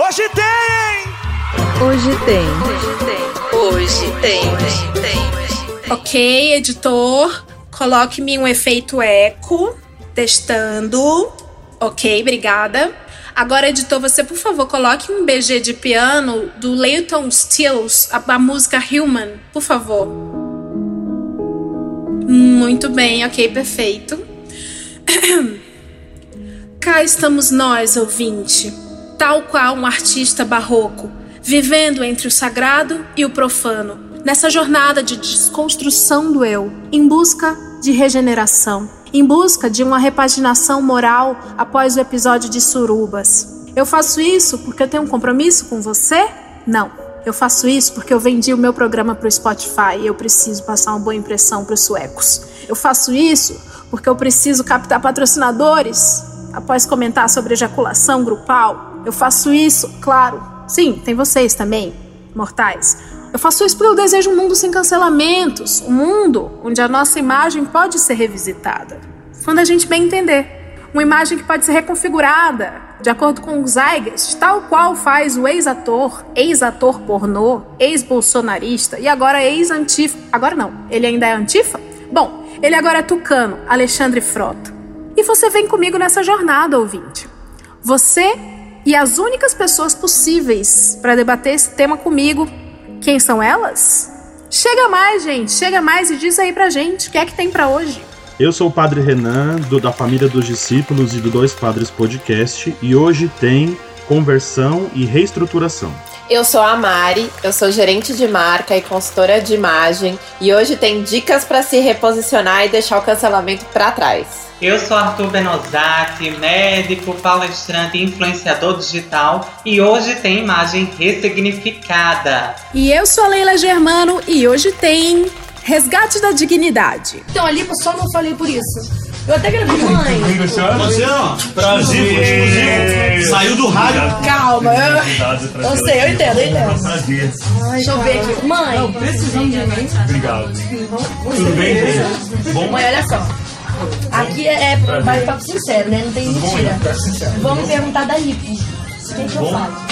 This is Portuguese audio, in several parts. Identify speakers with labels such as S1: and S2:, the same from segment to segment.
S1: Hoje tem!
S2: Hoje tem. Hoje tem. Hoje tem. Hoje
S3: tem. Ok, editor, coloque-me um efeito eco. Testando. Ok, obrigada. Agora, editor, você, por favor, coloque um BG de piano do Leighton Stills, a, a música Human, por favor. Muito bem, ok, perfeito. Cá estamos nós, ouvinte, tal qual um artista barroco, vivendo entre o sagrado e o profano, nessa jornada de desconstrução do eu, em busca de regeneração, em busca de uma repaginação moral após o episódio de Surubas. Eu faço isso porque eu tenho um compromisso com você? Não. Eu faço isso porque eu vendi o meu programa para o Spotify e eu preciso passar uma boa impressão para os suecos. Eu faço isso porque eu preciso captar patrocinadores após comentar sobre ejaculação grupal. Eu faço isso, claro. Sim, tem vocês também, mortais. Eu faço isso porque eu desejo um mundo sem cancelamentos, um mundo onde a nossa imagem pode ser revisitada. Quando a gente bem entender. Uma imagem que pode ser reconfigurada de acordo com o Zeitgeist, tal qual faz o ex-ator, ex-ator pornô, ex-bolsonarista e agora ex-antifa. Agora não, ele ainda é antifa? Bom, ele agora é tucano, Alexandre Frota. E você vem comigo nessa jornada, ouvinte. Você e as únicas pessoas possíveis para debater esse tema comigo. Quem são elas? Chega mais, gente, chega mais e diz aí pra gente o que é que tem para hoje.
S4: Eu sou o Padre Renan, do, da família dos discípulos e do Dois Padres Podcast, e hoje tem conversão e reestruturação.
S5: Eu sou a Mari, eu sou gerente de marca e consultora de imagem e hoje tem dicas para se reposicionar e deixar o cancelamento para trás.
S6: Eu sou Arthur Benozati, médico, palestrante e influenciador digital e hoje tem imagem ressignificada.
S3: E eu sou a Leila Germano e hoje tem Resgate da Dignidade.
S7: Então ali só não falei por isso. Eu até gravei, mãe.
S8: Você, ó, Brasil, exclusivo. Saiu do rádio.
S7: Calma, eu, eu sei, eu entendo, eu entendo.
S8: Prazer.
S7: Deixa eu ver aqui. Mãe.
S8: Não, precisamos de mim. Obrigado. Tudo bem?
S7: Bom. Mãe, olha só. Aqui é, é mais papo sincero, né? Não tem mentira. Vamos perguntar da Lipo. O que, eu faço?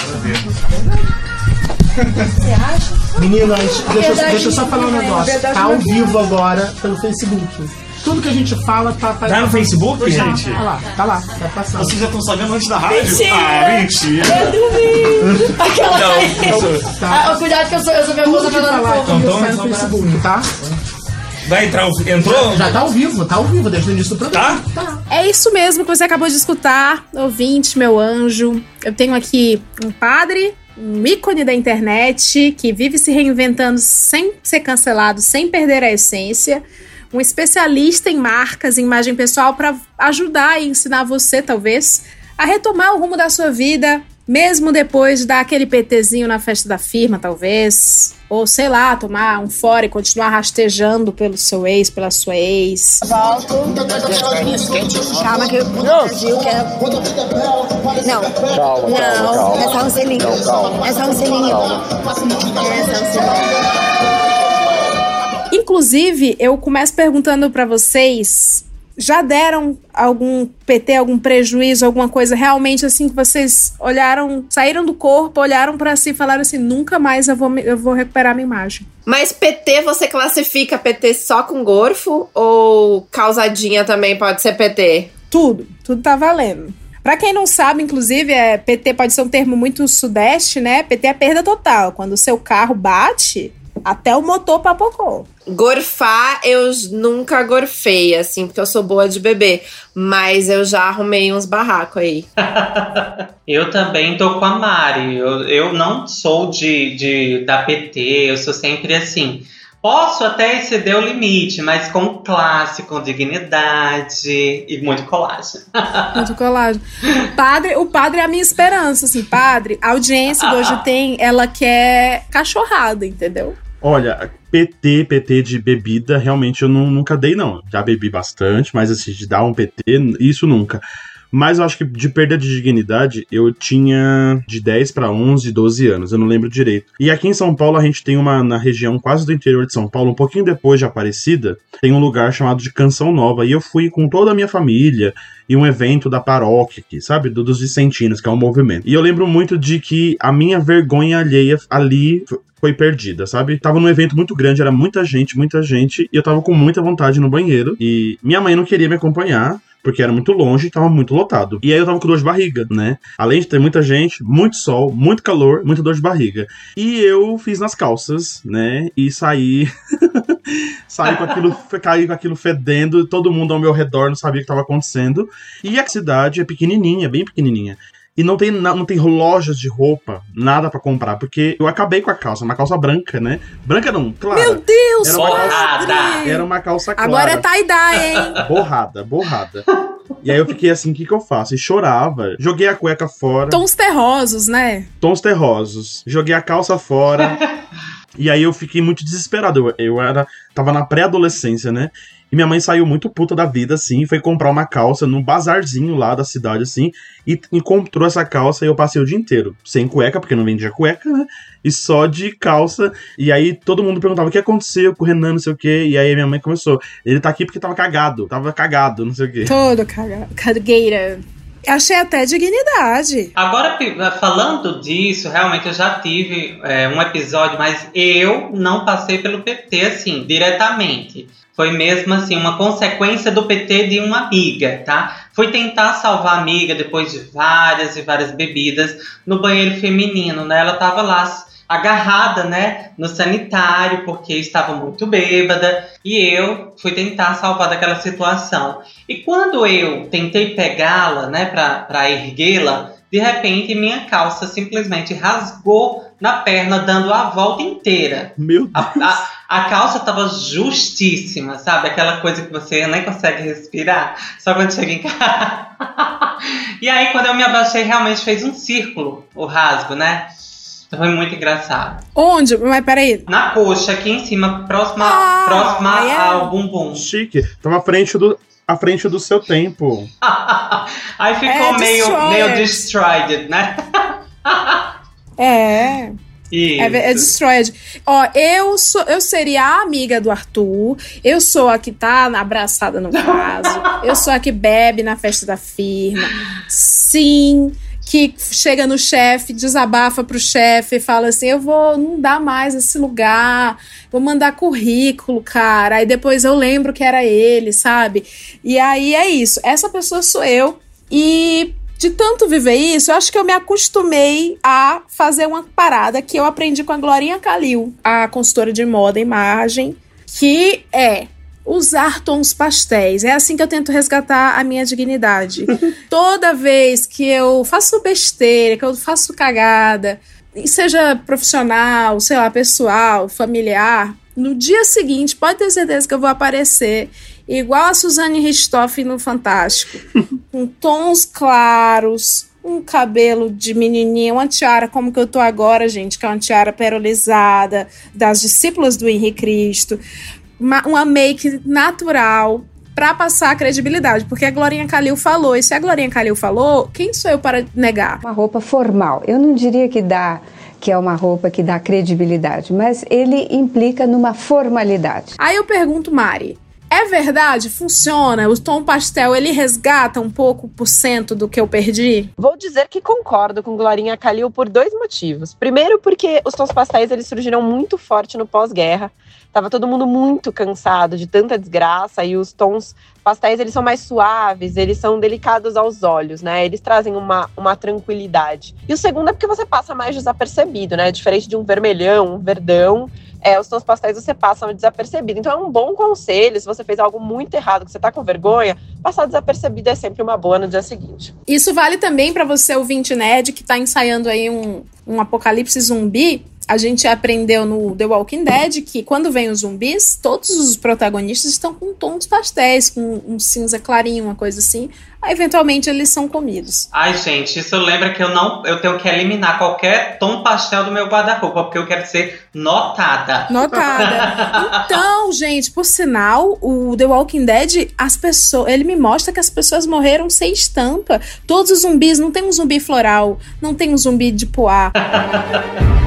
S7: Você acha?
S9: Meninas, deixa, deixa eu só falar um negócio. Tá ao vivo agora pelo Facebook. Tudo que a gente fala tá.
S8: Tá, tá no Facebook,
S9: tá,
S8: gente?
S9: Tá lá, tá lá, tá passando.
S8: Vocês já estão sabendo antes da rádio?
S7: Mentira!
S8: Ah, mentira!
S7: Eu dormi! Aquela.
S8: Não,
S7: ah, cuidado que eu sou, eu sou minha moça
S9: falar
S7: falando
S9: aqui
S7: pouco.
S8: Então,
S9: sai no
S8: então,
S9: Facebook, tá?
S8: Vai entrar o. Entrou?
S9: Já tá ao vivo, tá ao vivo desde o início do programa.
S8: Tá?
S3: É isso mesmo que você acabou de escutar, ouvinte, meu anjo. Eu tenho aqui um padre, um ícone da internet que vive se reinventando sem ser cancelado, sem perder a essência. Um especialista em marcas, em imagem pessoal, para ajudar e ensinar você, talvez, a retomar o rumo da sua vida, mesmo depois de dar aquele PTzinho na festa da firma, talvez. Ou, sei lá, tomar um fora e continuar rastejando pelo seu ex, pela sua ex.
S10: Volto. Calma que eu Brasil quero. Não.
S11: Calma,
S10: Não.
S11: calma, calma.
S10: É só um selinho.
S11: Não, calma.
S10: É só um selinho. É só um selinho.
S3: Inclusive, eu começo perguntando para vocês: já deram algum PT, algum prejuízo, alguma coisa realmente assim que vocês olharam, saíram do corpo, olharam para si e falaram assim: nunca mais eu vou, eu vou recuperar minha imagem?
S5: Mas PT você classifica PT só com gorfo ou causadinha também pode ser PT?
S3: Tudo, tudo tá valendo. Pra quem não sabe, inclusive, é, PT pode ser um termo muito sudeste, né? PT é perda total. Quando o seu carro bate, até o motor papocou.
S5: Gorfar, eu nunca gorfei, assim, porque eu sou boa de beber. Mas eu já arrumei uns barracos aí.
S6: Eu também tô com a Mari. Eu, eu não sou de, de da PT, eu sou sempre assim. Posso até exceder o limite, mas com classe, com dignidade e muito colagem.
S3: Muito colagem. Padre, o padre é a minha esperança, assim, padre. A audiência do Hoje Tem, ela quer cachorrada, entendeu?
S4: Olha, PT, PT de bebida, realmente eu nu- nunca dei, não. Já bebi bastante, mas assim, de dar um PT, isso nunca. Mas eu acho que de perda de dignidade, eu tinha de 10 para 11, 12 anos, eu não lembro direito. E aqui em São Paulo, a gente tem uma, na região quase do interior de São Paulo, um pouquinho depois de Aparecida, tem um lugar chamado de Canção Nova. E eu fui com toda a minha família e um evento da paróquia aqui, sabe? Do, dos Vicentinos, que é um movimento. E eu lembro muito de que a minha vergonha alheia ali foi perdida, sabe? Tava num evento muito grande, era muita gente, muita gente, e eu tava com muita vontade no banheiro. E minha mãe não queria me acompanhar, porque era muito longe e tava muito lotado. E aí eu tava com dor de barriga, né? Além de ter muita gente, muito sol, muito calor, muita dor de barriga. E eu fiz nas calças, né? E saí. saí com aquilo, caí com aquilo fedendo, todo mundo ao meu redor não sabia o que tava acontecendo. E a cidade é pequenininha, bem pequenininha. E não tem, não tem lojas de roupa, nada para comprar, porque eu acabei com a calça, uma calça branca, né? Branca não, claro.
S3: Meu Deus,
S4: era uma, era uma calça clara.
S3: Agora é tie-dye, hein?
S4: Borrada, borrada. E aí eu fiquei assim, o que, que eu faço? E chorava. Joguei a cueca fora.
S3: Tons terrosos, né?
S4: Tons terrosos. Joguei a calça fora. e aí eu fiquei muito desesperado. Eu, eu era. Tava na pré-adolescência, né? E minha mãe saiu muito puta da vida, assim, foi comprar uma calça num bazarzinho lá da cidade, assim, e encontrou essa calça e eu passei o dia inteiro. Sem cueca, porque não vendia cueca, né? E só de calça. E aí todo mundo perguntava o que aconteceu com o Renan, não sei o quê. E aí minha mãe começou. Ele tá aqui porque tava cagado. Tava cagado, não sei o quê.
S3: Todo cagado. Cagueira. Achei até dignidade.
S6: Agora, falando disso, realmente eu já tive é, um episódio, mas eu não passei pelo PT assim, diretamente. Foi mesmo assim, uma consequência do PT de uma amiga, tá? Fui tentar salvar a amiga depois de várias e várias bebidas no banheiro feminino, né? Ela tava lá agarrada, né, no sanitário, porque estava muito bêbada, e eu fui tentar salvar daquela situação. E quando eu tentei pegá-la, né, para erguê-la, de repente minha calça simplesmente rasgou na perna, dando a volta inteira.
S4: Meu Deus.
S6: A, a, a calça tava justíssima, sabe? Aquela coisa que você nem consegue respirar, só quando chega em casa. e aí, quando eu me abaixei, realmente fez um círculo o rasgo, né? Foi muito engraçado.
S3: Onde? Mas peraí.
S6: Na coxa, aqui em cima, próxima, ah, próxima é... ao bumbum.
S4: Chique. Tava à frente do, à frente do seu tempo.
S6: Aí ficou é, meio, meio destroyed, né?
S3: é.
S6: Isso.
S3: É, é destroyed. Ó, eu sou, eu seria a amiga do Arthur. Eu sou a que tá abraçada no caso. eu sou a que bebe na festa da firma. Sim que chega no chefe, desabafa pro chefe e fala assim: eu vou, não dá mais esse lugar, vou mandar currículo, cara. Aí depois eu lembro que era ele, sabe? E aí é isso. Essa pessoa sou eu. E de tanto viver isso, eu acho que eu me acostumei a fazer uma parada que eu aprendi com a Glorinha Calil, a consultora de moda e imagem, que é usar tons pastéis. É assim que eu tento resgatar a minha dignidade. Toda vez que eu faço besteira, que eu faço cagada, seja profissional, sei lá, pessoal, familiar, no dia seguinte pode ter certeza que eu vou aparecer igual a Suzane Ristoff no Fantástico, com tons claros, um cabelo de menininha, uma tiara como que eu tô agora, gente, que é uma tiara perolizada das discípulas do Henrique Cristo uma, uma make natural para passar a credibilidade, porque a Glorinha Calil falou, e se a Glorinha Calil falou, quem sou eu para negar?
S11: Uma roupa formal. Eu não diria que dá que é uma roupa que dá credibilidade, mas ele implica numa formalidade.
S3: Aí eu pergunto, Mari, é verdade? Funciona? O tom pastel ele resgata um pouco por cento do que eu perdi?
S5: Vou dizer que concordo com Glorinha Calil por dois motivos. Primeiro, porque os tons pastéis eles surgiram muito forte no pós-guerra. Tava todo mundo muito cansado de tanta desgraça e os tons pastéis eles são mais suaves, eles são delicados aos olhos, né? Eles trazem uma, uma tranquilidade. E o segundo é porque você passa mais desapercebido, né? Diferente de um vermelhão, um verdão, é, os tons pastéis você passa desapercebido. Então é um bom conselho, se você fez algo muito errado, que você tá com vergonha, passar desapercebido é sempre uma boa no dia seguinte.
S3: Isso vale também para você, ouvinte nerd, que tá ensaiando aí um, um apocalipse zumbi a gente aprendeu no The Walking Dead que quando vem os zumbis, todos os protagonistas estão com tons pastéis, com um cinza clarinho, uma coisa assim. Aí, eventualmente eles são comidos.
S6: Ai, gente, isso lembra que eu não. Eu tenho que eliminar qualquer tom pastel do meu guarda-roupa, porque eu quero ser notada.
S3: Notada. então, gente, por sinal, o The Walking Dead, as pessoas. Ele me mostra que as pessoas morreram sem estampa. Todos os zumbis, não tem um zumbi floral, não tem um zumbi de poá.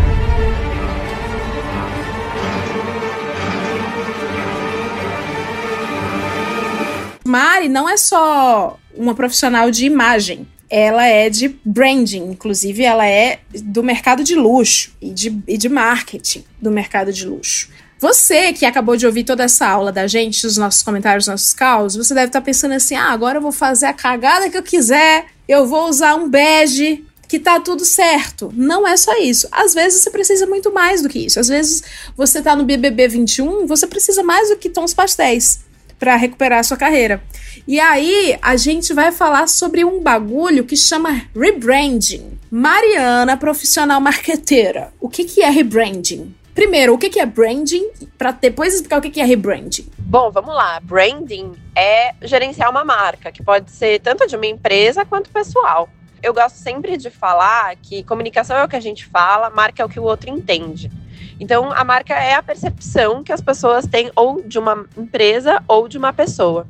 S3: Mari não é só uma profissional de imagem. Ela é de branding, inclusive ela é do mercado de luxo e de, e de marketing do mercado de luxo. Você que acabou de ouvir toda essa aula da gente, os nossos comentários, os nossos caos, você deve estar pensando assim: ah, agora eu vou fazer a cagada que eu quiser, eu vou usar um bege, que tá tudo certo. Não é só isso. Às vezes você precisa muito mais do que isso. Às vezes você tá no BBB 21, você precisa mais do que tons pastéis para recuperar a sua carreira. E aí a gente vai falar sobre um bagulho que chama rebranding. Mariana, profissional marqueteira, o que, que é rebranding? Primeiro, o que, é branding, para depois explicar o que é rebranding.
S5: Bom, vamos lá. Branding é gerenciar uma marca, que pode ser tanto de uma empresa quanto pessoal. Eu gosto sempre de falar que comunicação é o que a gente fala, marca é o que o outro entende. Então, a marca é a percepção que as pessoas têm ou de uma empresa ou de uma pessoa.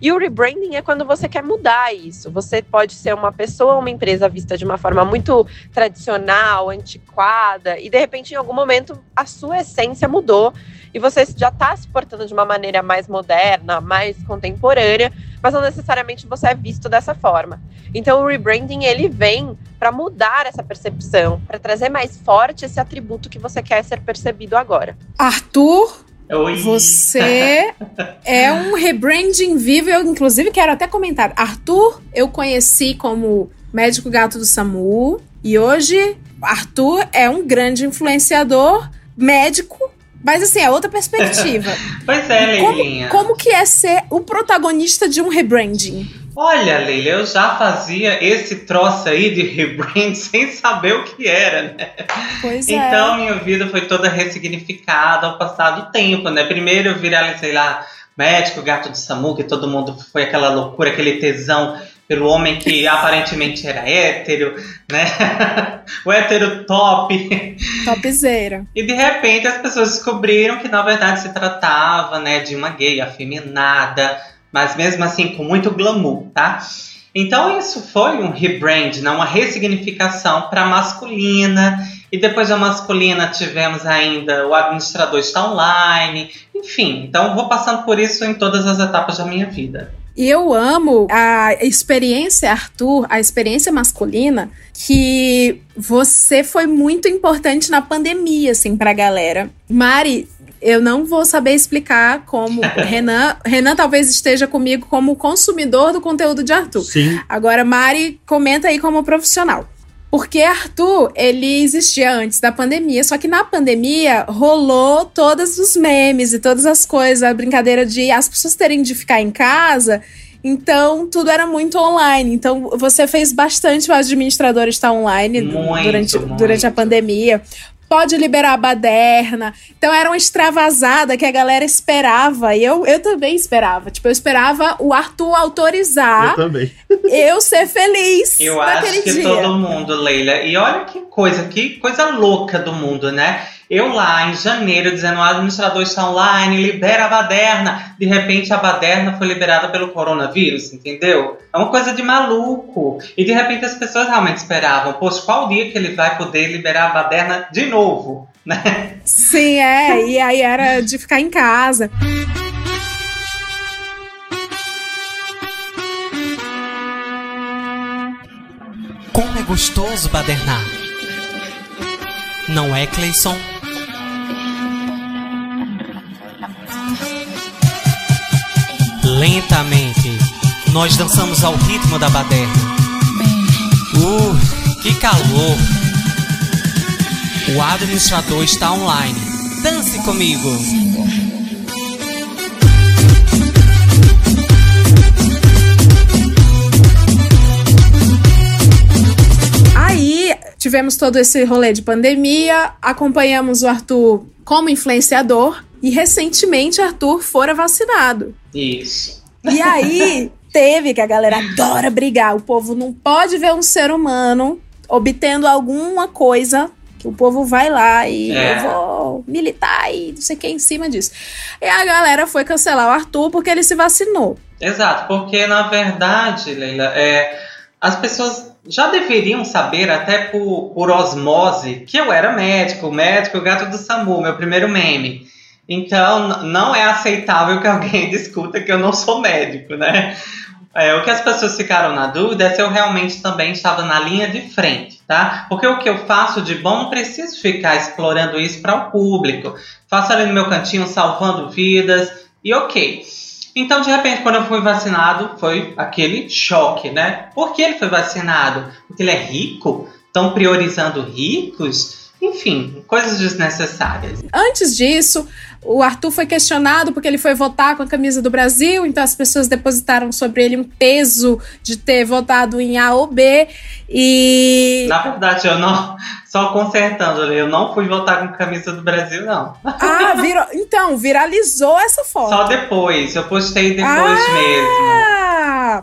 S5: E o rebranding é quando você quer mudar isso. Você pode ser uma pessoa ou uma empresa vista de uma forma muito tradicional, antiquada, e de repente, em algum momento, a sua essência mudou e você já está se portando de uma maneira mais moderna, mais contemporânea, mas não necessariamente você é visto dessa forma. Então, o rebranding ele vem para mudar essa percepção, para trazer mais forte esse atributo que você quer ser percebido agora.
S3: Arthur
S6: Oi.
S3: Você é um rebranding vivo. Eu, inclusive, quero até comentar. Arthur, eu conheci como médico gato do SAMU. E hoje, Arthur é um grande influenciador médico. Mas assim, é outra perspectiva.
S6: pois é, Leilinha.
S3: Como, como que é ser o protagonista de um rebranding?
S6: Olha, Leila, eu já fazia esse troço aí de rebrand sem saber o que era, né?
S3: Pois é.
S6: então, minha vida foi toda ressignificada ao passar do tempo, né? Primeiro eu viralizei lá, médico, gato de Samu, que todo mundo foi aquela loucura, aquele tesão pelo homem que aparentemente era hétero, né? o hétero top.
S3: Topzera.
S6: E de repente as pessoas descobriram que na verdade se tratava, né, de uma gay afeminada, mas mesmo assim com muito glamour, tá? Então isso foi um rebrand, né? uma ressignificação para masculina. E depois da masculina tivemos ainda o administrador está online, enfim. Então vou passando por isso em todas as etapas da minha vida.
S3: E eu amo a experiência, Arthur, a experiência masculina, que você foi muito importante na pandemia, assim, pra galera. Mari, eu não vou saber explicar como. Renan, Renan talvez esteja comigo como consumidor do conteúdo de Arthur.
S4: Sim.
S3: Agora, Mari, comenta aí como profissional. Porque Arthur, ele existia antes da pandemia, só que na pandemia rolou todos os memes e todas as coisas, a brincadeira de as pessoas terem de ficar em casa, então tudo era muito online. Então você fez bastante o administrador estar online
S6: Muito,
S3: durante,
S6: muito.
S3: durante a pandemia pode liberar a baderna. Então era uma extravasada que a galera esperava. E eu, eu também esperava. Tipo, eu esperava o Arthur autorizar
S4: Eu também.
S3: eu ser feliz
S6: Eu
S3: naquele
S6: acho que
S3: dia.
S6: todo mundo, Leila. E olha que coisa, que coisa louca do mundo, né? Eu lá em janeiro dizendo o administrador está online, libera a baderna. De repente a baderna foi liberada pelo coronavírus, entendeu? É uma coisa de maluco. E de repente as pessoas realmente esperavam, poxa, qual dia que ele vai poder liberar a baderna de novo, né?
S3: Sim, é. E aí era de ficar em casa.
S12: Como é gostoso badernar. Não é, Cleison? Lentamente, nós dançamos ao ritmo da baderna. Uh, que calor! O administrador está online. Dance comigo!
S3: Aí tivemos todo esse rolê de pandemia, acompanhamos o Arthur como influenciador e recentemente Arthur fora vacinado.
S6: Isso.
S3: E aí teve que a galera adora brigar. O povo não pode ver um ser humano obtendo alguma coisa que o povo vai lá e é. eu vou militar e não sei o que em cima disso. E a galera foi cancelar o Arthur porque ele se vacinou.
S6: Exato, porque na verdade, Leila, é, as pessoas já deveriam saber, até por, por osmose, que eu era médico, médico, gato do SAMU, meu primeiro meme. Então, não é aceitável que alguém discuta que eu não sou médico, né? É, o que as pessoas ficaram na dúvida é se eu realmente também estava na linha de frente, tá? Porque o que eu faço de bom não preciso ficar explorando isso para o público. Faço ali no meu cantinho salvando vidas e ok. Então, de repente, quando eu fui vacinado, foi aquele choque, né? Por que ele foi vacinado? Porque ele é rico? Estão priorizando ricos? Enfim, coisas desnecessárias.
S3: Antes disso, o Arthur foi questionado porque ele foi votar com a camisa do Brasil, então as pessoas depositaram sobre ele um peso de ter votado em A ou B. E.
S6: Na verdade, eu não. Só consertando, eu não fui votar com a camisa do Brasil, não.
S3: Ah, virou. Então, viralizou essa foto.
S6: Só depois, eu postei depois ah, mesmo.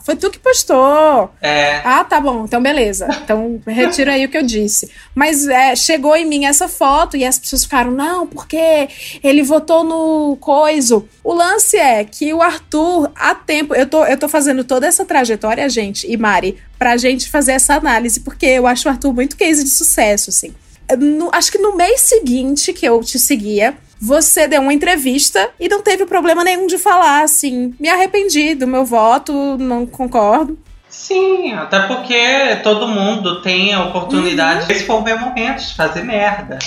S3: Foi tu que postou.
S6: É.
S3: Ah, tá bom, então beleza. Então retira aí o que eu disse. Mas é, chegou em mim essa foto e as pessoas ficaram, não, porque ele votou no coiso. O lance é que o Arthur, há tempo, eu tô, eu tô fazendo toda essa trajetória, gente, e Mari, pra gente fazer essa análise, porque eu acho o Arthur muito case de sucesso, assim. No, acho que no mês seguinte que eu te seguia, você deu uma entrevista e não teve problema nenhum de falar assim: me arrependi do meu voto, não concordo.
S6: Sim, até porque todo mundo tem a oportunidade. Uhum. Esse foi o meu momento de fazer merda.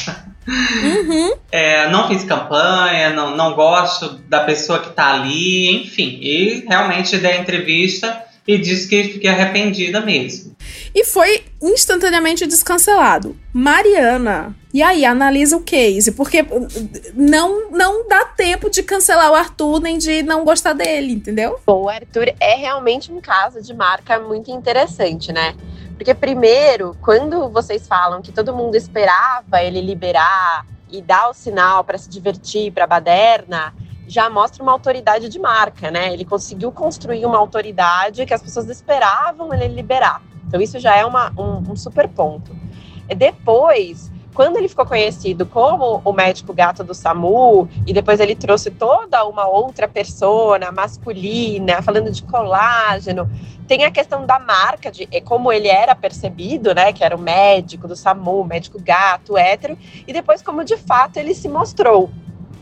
S3: Uhum.
S6: É, não fiz campanha, não, não gosto da pessoa que tá ali, enfim. E realmente dei a entrevista e disse que fiquei arrependida mesmo.
S3: E foi instantaneamente descancelado. Mariana, e aí, analisa o case, porque não, não dá tempo de cancelar o Arthur nem de não gostar dele, entendeu?
S5: Bom, o Arthur é realmente um caso de marca muito interessante, né? Porque, primeiro, quando vocês falam que todo mundo esperava ele liberar e dar o sinal para se divertir para a baderna, já mostra uma autoridade de marca, né? Ele conseguiu construir uma autoridade que as pessoas esperavam ele liberar. Então, isso já é uma, um, um super ponto. E depois, quando ele ficou conhecido como o médico gato do SAMU, e depois ele trouxe toda uma outra persona masculina, falando de colágeno, tem a questão da marca, de como ele era percebido, né? Que era o médico do SAMU, médico gato, hétero, e depois como de fato ele se mostrou.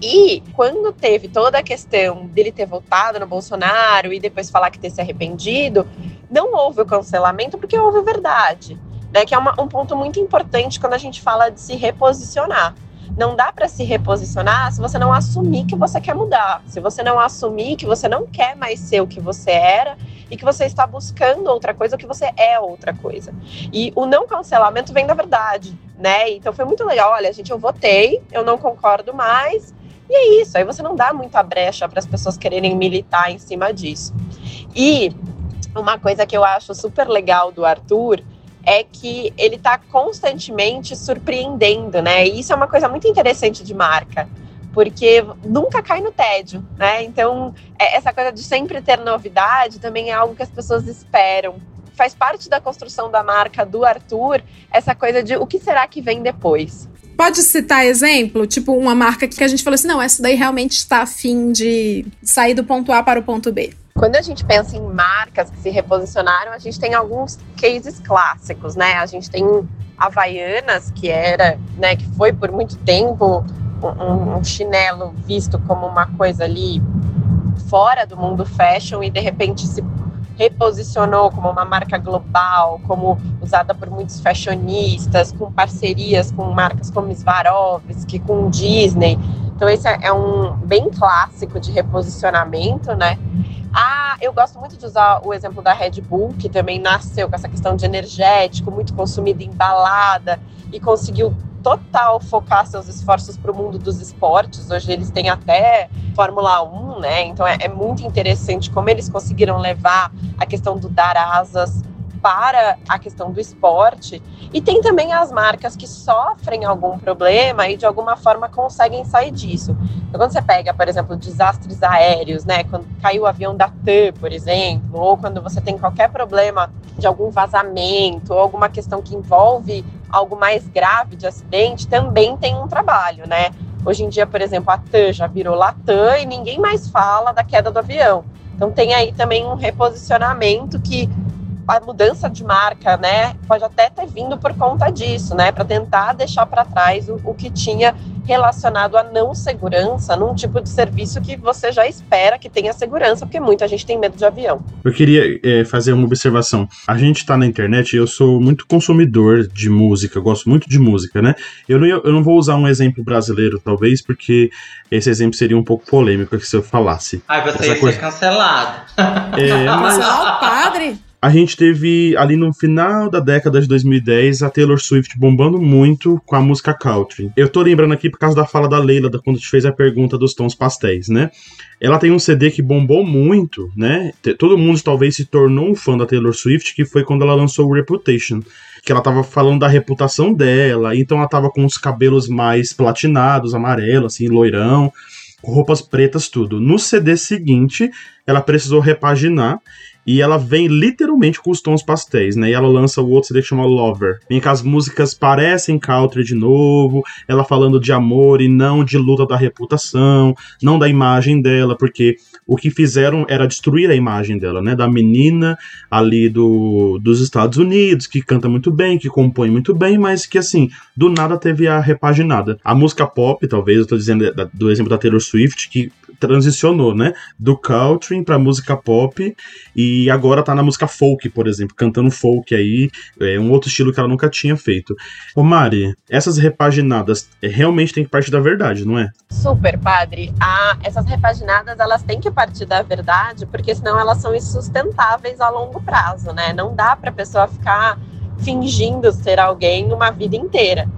S5: E quando teve toda a questão dele ter votado no Bolsonaro e depois falar que ter se arrependido, não houve o cancelamento porque houve verdade, né? Que é uma, um ponto muito importante quando a gente fala de se reposicionar. Não dá para se reposicionar se você não assumir que você quer mudar, se você não assumir que você não quer mais ser o que você era e que você está buscando outra coisa, ou que você é outra coisa. E o não cancelamento vem da verdade, né? Então foi muito legal. Olha, gente, eu votei, eu não concordo mais, e é isso, aí você não dá muita brecha para as pessoas quererem militar em cima disso. E uma coisa que eu acho super legal do Arthur é que ele está constantemente surpreendendo, né? E isso é uma coisa muito interessante de marca, porque nunca cai no tédio, né? Então, é, essa coisa de sempre ter novidade também é algo que as pessoas esperam. Faz parte da construção da marca do Arthur essa coisa de o que será que vem depois.
S3: Pode citar exemplo? Tipo, uma marca que a gente falou assim: não, essa daí realmente está afim de sair do ponto A para o ponto B.
S5: Quando a gente pensa em marcas que se reposicionaram, a gente tem alguns cases clássicos, né? A gente tem Havaianas, que era, né, que foi por muito tempo um, um chinelo visto como uma coisa ali fora do mundo fashion e de repente se reposicionou como uma marca global, como usada por muitos fashionistas, com parcerias com marcas como Swarovski, com Disney. Então esse é um bem clássico de reposicionamento, né? Ah, eu gosto muito de usar o exemplo da Red Bull, que também nasceu com essa questão de energético, muito consumido em balada e conseguiu total focar seus esforços para o mundo dos esportes. Hoje eles têm até Fórmula 1, né? Então é, é muito interessante como eles conseguiram levar a questão do dar asas para a questão do esporte. E tem também as marcas que sofrem algum problema e de alguma forma conseguem sair disso. Então, quando você pega, por exemplo, desastres aéreos, né? Quando caiu o avião da TAM, por exemplo, ou quando você tem qualquer problema de algum vazamento ou alguma questão que envolve algo mais grave de acidente, também tem um trabalho, né? Hoje em dia, por exemplo, a TAM já virou Latam e ninguém mais fala da queda do avião. Então tem aí também um reposicionamento que a mudança de marca, né, pode até ter vindo por conta disso, né, para tentar deixar para trás o, o, que tinha relacionado à não segurança num tipo de serviço que você já espera que tenha segurança, porque muita gente tem medo de avião.
S4: Eu queria é, fazer uma observação. A gente está na internet, eu sou muito consumidor de música, eu gosto muito de música, né? Eu não, eu não vou usar um exemplo brasileiro, talvez, porque esse exemplo seria um pouco polêmico se eu falasse.
S6: Ai, você ia coisa... ser cancelado.
S3: É, mas... Cancelar o padre?
S4: A gente teve ali no final da década de 2010 a Taylor Swift bombando muito com a música country. Eu tô lembrando aqui por causa da fala da Leila, da quando te fez a pergunta dos tons pastéis, né? Ela tem um CD que bombou muito, né? Todo mundo talvez se tornou um fã da Taylor Swift, que foi quando ela lançou o Reputation que ela tava falando da reputação dela, então ela tava com os cabelos mais platinados, amarelo, assim, loirão, roupas pretas, tudo. No CD seguinte, ela precisou repaginar e ela vem literalmente com os tons pastéis, né? E ela lança o outro CD que chama Lover. Em que as músicas parecem country de novo, ela falando de amor e não de luta da reputação, não da imagem dela, porque o que fizeram era destruir a imagem dela, né? Da menina ali do, dos Estados Unidos, que canta muito bem, que compõe muito bem, mas que assim, do nada teve a repaginada. A música pop, talvez, eu tô dizendo do exemplo da Taylor Swift, que transicionou, né? Do country pra música pop e agora tá na música folk, por exemplo, cantando folk aí, é um outro estilo que ela nunca tinha feito. Ô Mari, essas repaginadas é, realmente tem que partir da verdade, não é?
S5: Super, padre. Ah, essas repaginadas, elas têm que partir da verdade, porque senão elas são insustentáveis a longo prazo, né? Não dá pra pessoa ficar fingindo ser alguém uma vida inteira.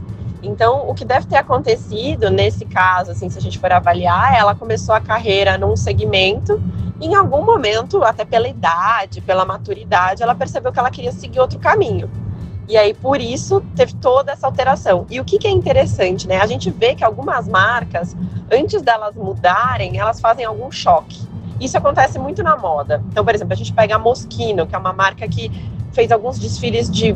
S5: Então, o que deve ter acontecido nesse caso, assim, se a gente for avaliar, ela começou a carreira num segmento, e em algum momento, até pela idade, pela maturidade, ela percebeu que ela queria seguir outro caminho. E aí, por isso, teve toda essa alteração. E o que, que é interessante, né? A gente vê que algumas marcas, antes delas mudarem, elas fazem algum choque. Isso acontece muito na moda. Então, por exemplo, a gente pega a Moschino, que é uma marca que fez alguns desfiles de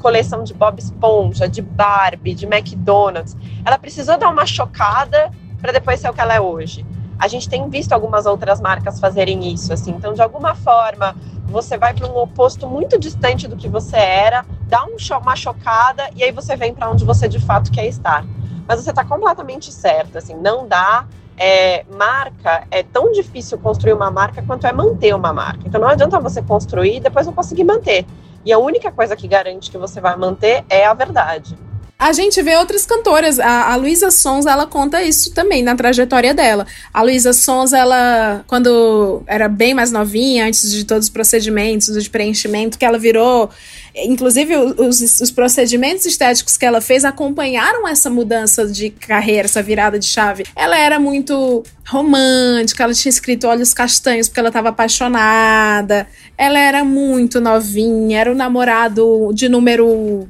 S5: coleção de Bob Esponja, de Barbie, de McDonald's. Ela precisou dar uma chocada para depois ser o que ela é hoje. A gente tem visto algumas outras marcas fazerem isso, assim. Então, de alguma forma, você vai para um oposto muito distante do que você era, dá um uma chocada e aí você vem para onde você de fato quer estar. Mas você está completamente certo, assim, não dá. É, marca é tão difícil construir uma marca quanto é manter uma marca. Então não adianta você construir e depois não conseguir manter. E a única coisa que garante que você vai manter é a verdade.
S3: A gente vê outras cantoras. A, a Luísa Sons, ela conta isso também na trajetória dela. A Luísa Sons, ela, quando era bem mais novinha, antes de todos os procedimentos de preenchimento, que ela virou. Inclusive, os, os procedimentos estéticos que ela fez acompanharam essa mudança de carreira, essa virada de chave. Ela era muito romântica, ela tinha escrito olhos castanhos porque ela estava apaixonada. Ela era muito novinha, era o namorado de número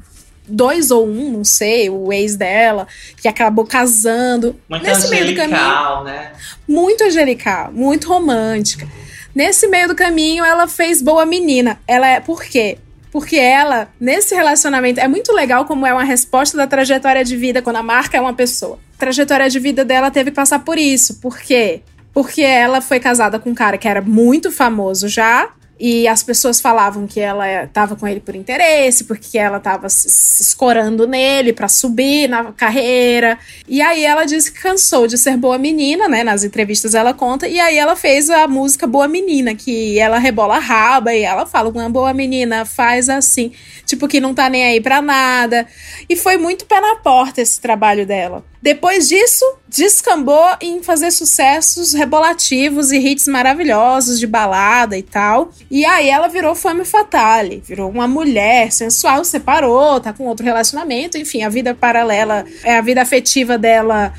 S3: dois ou um, não sei, o ex dela, que acabou casando.
S6: Muito Nesse angelical, meio do caminho, né?
S3: Muito angelical, muito romântica. Nesse meio do caminho, ela fez boa menina. Ela é. Por quê? Porque ela, nesse relacionamento, é muito legal como é uma resposta da trajetória de vida quando a marca é uma pessoa. A trajetória de vida dela teve que passar por isso. Por quê? Porque ela foi casada com um cara que era muito famoso já, e as pessoas falavam que ela estava com ele por interesse, porque ela estava se escorando nele para subir na carreira. E aí ela disse que cansou de ser boa menina, né? Nas entrevistas ela conta. E aí ela fez a música Boa Menina, que ela rebola a raba e ela fala: uma boa menina faz assim, tipo que não tá nem aí para nada. E foi muito pé na porta esse trabalho dela. Depois disso, descambou em fazer sucessos rebolativos e hits maravilhosos de balada e tal. E aí ela virou fame fatale, virou uma mulher sensual, separou, tá com outro relacionamento, enfim, a vida paralela, é a vida afetiva dela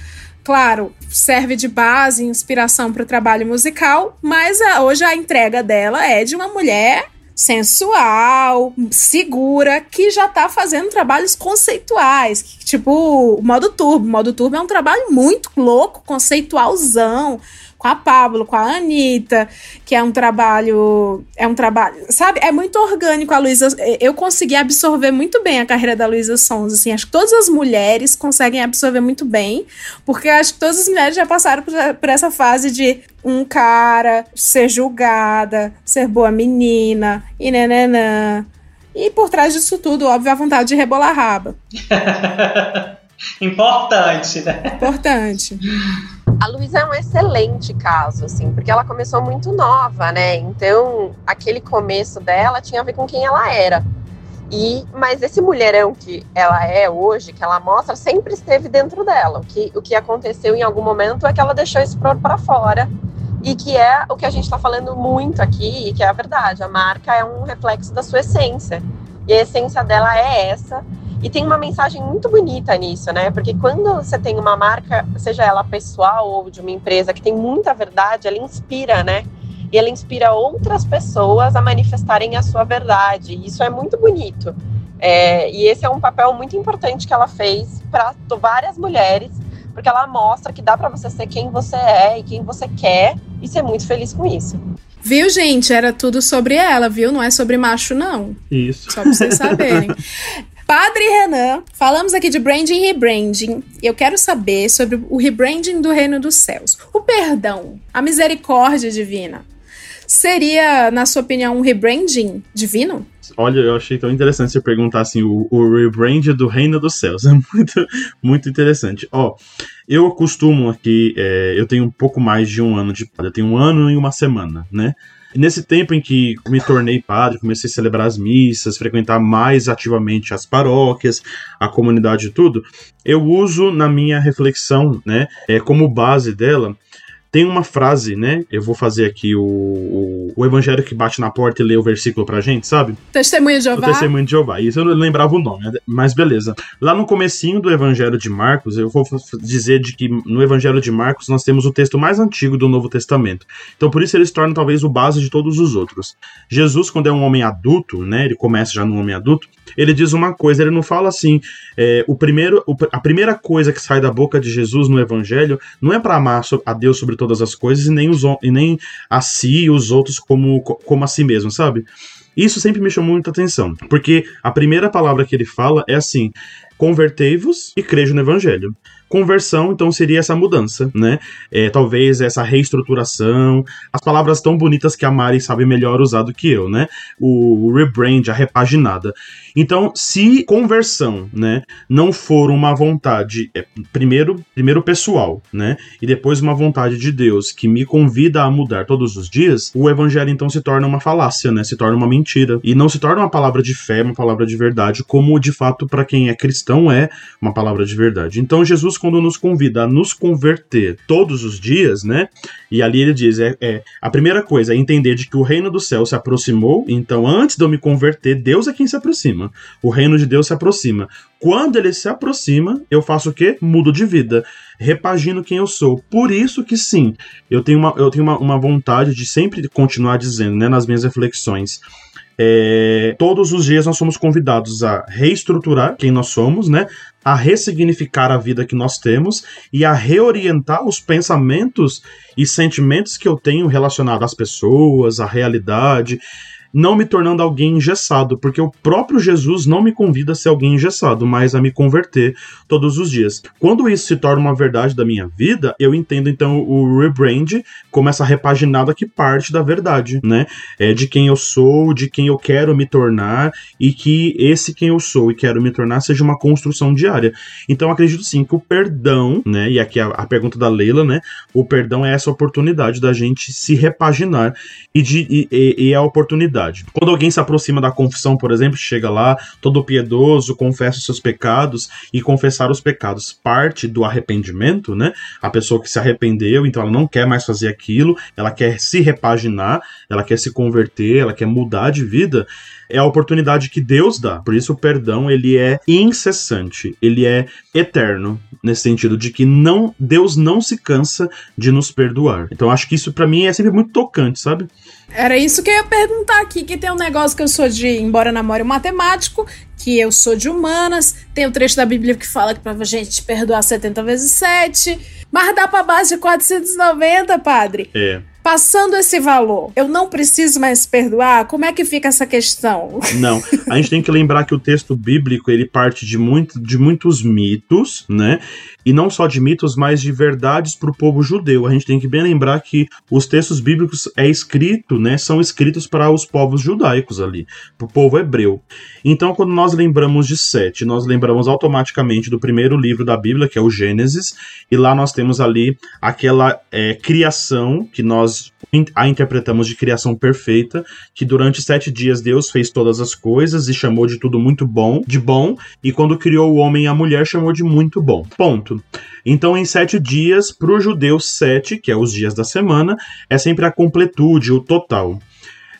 S3: claro, serve de base, inspiração para o trabalho musical, mas a, hoje a entrega dela é de uma mulher sensual, segura, que já tá fazendo trabalhos conceituais. Tipo, o modo turbo. O modo turbo é um trabalho muito louco, conceitualzão com a Pablo, com a Anitta, que é um trabalho. É um trabalho. Sabe? É muito orgânico a Luísa. Eu consegui absorver muito bem a carreira da Luísa Sons. Assim, acho que todas as mulheres conseguem absorver muito bem, porque acho que todas as mulheres já passaram por, por essa fase de um cara ser julgada, ser boa menina, e nananã. E por trás disso tudo, óbvio, a vontade de rebolar a raba.
S6: Importante, né?
S3: Importante.
S5: A Luísa é um excelente caso, assim, porque ela começou muito nova, né? Então, aquele começo dela tinha a ver com quem ela era. E, mas esse mulherão que ela é hoje, que ela mostra, sempre esteve dentro dela. O que, o que aconteceu em algum momento é que ela deixou isso para fora. E que é o que a gente está falando muito aqui, e que é a verdade. A marca é um reflexo da sua essência. E a essência dela é essa. E tem uma mensagem muito bonita nisso, né? Porque quando você tem uma marca, seja ela pessoal ou de uma empresa que tem muita verdade, ela inspira, né? E ela inspira outras pessoas a manifestarem a sua verdade. E isso é muito bonito. É, e esse é um papel muito importante que ela fez para várias mulheres, porque ela mostra que dá para você ser quem você é e quem você quer e ser muito feliz com isso.
S3: Viu, gente? Era tudo sobre ela, viu? Não é sobre macho, não.
S4: Isso.
S3: Só pra vocês saberem. Padre Renan, falamos aqui de branding e rebranding. Eu quero saber sobre o rebranding do Reino dos Céus. O perdão, a misericórdia divina. Seria, na sua opinião, um rebranding divino?
S4: Olha, eu achei tão interessante você perguntar assim, o, o rebrand do Reino dos Céus. É muito, muito interessante. Ó, eu costumo aqui, é, eu tenho um pouco mais de um ano de eu tenho um ano e uma semana, né? Nesse tempo em que me tornei padre, comecei a celebrar as missas, frequentar mais ativamente as paróquias, a comunidade e tudo, eu uso na minha reflexão, né, é, como base dela, tem uma frase, né? Eu vou fazer aqui o, o, o, evangelho que bate na porta e lê o versículo pra gente, sabe?
S3: Testemunho de Jeová.
S4: O Testemunho de Jeová. Isso eu não lembrava o nome, mas beleza. Lá no comecinho do evangelho de Marcos, eu vou dizer de que no evangelho de Marcos nós temos o texto mais antigo do Novo Testamento. Então por isso ele se torna talvez o base de todos os outros. Jesus, quando é um homem adulto, né? Ele começa já num homem adulto, ele diz uma coisa, ele não fala assim, é, o primeiro, a primeira coisa que sai da boca de Jesus no evangelho não é para amar a Deus sobre todas as coisas e nem, os, e nem a si e os outros como, como a si mesmo, sabe? Isso sempre me chamou muita atenção, porque a primeira palavra que ele fala é assim: convertei-vos e crejo no evangelho. Conversão, então, seria essa mudança, né? É, talvez essa reestruturação, as palavras tão bonitas que a Mari sabe melhor usar do que eu, né? O rebrand, a repaginada. Então, se conversão, né, não for uma vontade, é, primeiro, primeiro pessoal, né, e depois uma vontade de Deus que me convida a mudar todos os dias, o evangelho então se torna uma falácia, né, se torna uma mentira e não se torna uma palavra de fé, uma palavra de verdade, como de fato para quem é cristão é uma palavra de verdade. Então, Jesus quando nos convida a nos converter todos os dias, né? E ali ele diz: é, é, a primeira coisa é entender de que o reino do céu se aproximou, então antes de eu me converter, Deus é quem se aproxima. O reino de Deus se aproxima. Quando ele se aproxima, eu faço o quê? Mudo de vida, repagino quem eu sou. Por isso que sim, eu tenho uma, eu tenho uma, uma vontade de sempre continuar dizendo, né, nas minhas reflexões. É, todos os dias nós somos convidados a reestruturar quem nós somos, né? A ressignificar a vida que nós temos e a reorientar os pensamentos e sentimentos que eu tenho relacionados às pessoas, à realidade não me tornando alguém engessado, porque o próprio Jesus não me convida a ser alguém engessado, mas a me converter todos os dias. Quando isso se torna uma verdade da minha vida, eu entendo então o rebrand como essa repaginada que parte da verdade, né? É de quem eu sou, de quem eu quero me tornar e que esse quem eu sou e quero me tornar seja uma construção diária. Então acredito sim que o perdão, né? E aqui a, a pergunta da Leila, né? O perdão é essa oportunidade da gente se repaginar e, de, e, e, e é a oportunidade Quando alguém se aproxima da confissão, por exemplo, chega lá, todo piedoso, confessa os seus pecados, e confessar os pecados parte do arrependimento, né? A pessoa que se arrependeu, então ela não quer mais fazer aquilo, ela quer se repaginar, ela quer se converter, ela quer mudar de vida é a oportunidade que Deus dá. Por isso o perdão ele é incessante, ele é eterno. nesse sentido de que não Deus não se cansa de nos perdoar. Então acho que isso para mim é sempre muito tocante, sabe?
S3: Era isso que eu ia perguntar aqui, que tem um negócio que eu sou de, embora namore um matemático, que eu sou de humanas, tem o trecho da Bíblia que fala que pra gente perdoar 70 vezes 7, mas dá pra base de 490, padre.
S4: É.
S3: Passando esse valor, eu não preciso mais perdoar? Como é que fica essa questão?
S4: Não, a gente tem que lembrar que o texto bíblico ele parte de, muito, de muitos mitos, né? E não só de mitos, mas de verdades para o povo judeu. A gente tem que bem lembrar que os textos bíblicos é escrito, né? São escritos para os povos judaicos ali, para o povo hebreu. Então, quando nós lembramos de Sete, nós lembramos automaticamente do primeiro livro da Bíblia, que é o Gênesis, e lá nós temos ali aquela é, criação que nós a interpretamos de criação perfeita, que durante sete dias Deus fez todas as coisas e chamou de tudo muito bom, de bom, e quando criou o homem e a mulher chamou de muito bom. Ponto. Então, em sete dias, para o judeu, sete, que é os dias da semana, é sempre a completude, o total.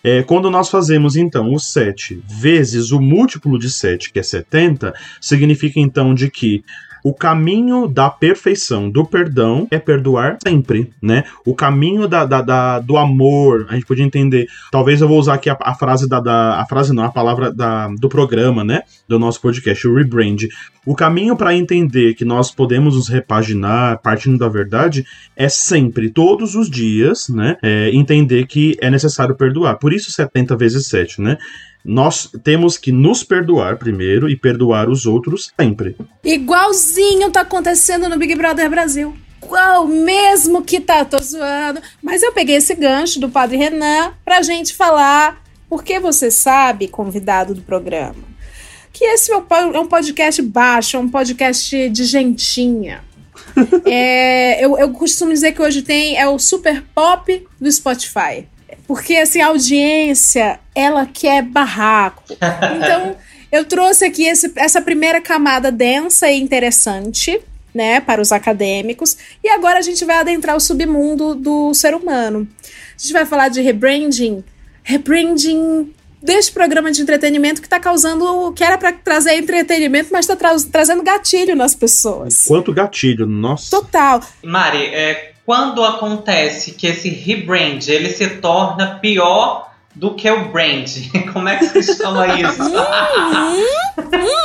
S4: É, quando nós fazemos então o 7 vezes o múltiplo de 7, que é 70, significa então de que o caminho da perfeição, do perdão, é perdoar sempre, né? O caminho da, da, da do amor, a gente podia entender. Talvez eu vou usar aqui a, a frase da, da, A frase não, a palavra da, do programa, né? Do nosso podcast, o rebrand. O caminho para entender que nós podemos nos repaginar partindo da verdade é sempre, todos os dias, né? É, entender que é necessário perdoar. Por isso 70 vezes 7, né? Nós temos que nos perdoar primeiro e perdoar os outros sempre.
S3: Igualzinho tá acontecendo no Big Brother Brasil. Igual, mesmo que tá, tô zoando. Mas eu peguei esse gancho do Padre Renan pra gente falar, porque você sabe, convidado do programa, que esse é um podcast baixo, é um podcast de gentinha. é, eu, eu costumo dizer que hoje tem é o super pop do Spotify. Porque, assim, a audiência, ela quer barraco. Então, eu trouxe aqui esse, essa primeira camada densa e interessante, né, para os acadêmicos. E agora a gente vai adentrar o submundo do ser humano. A gente vai falar de rebranding. Rebranding deste programa de entretenimento que está causando. que era para trazer entretenimento, mas está tra trazendo gatilho nas pessoas.
S4: Quanto gatilho, nossa.
S3: Total.
S6: Mari, é, quando acontece que esse rebrand ele se torna pior do que o brand, como é que se chama isso?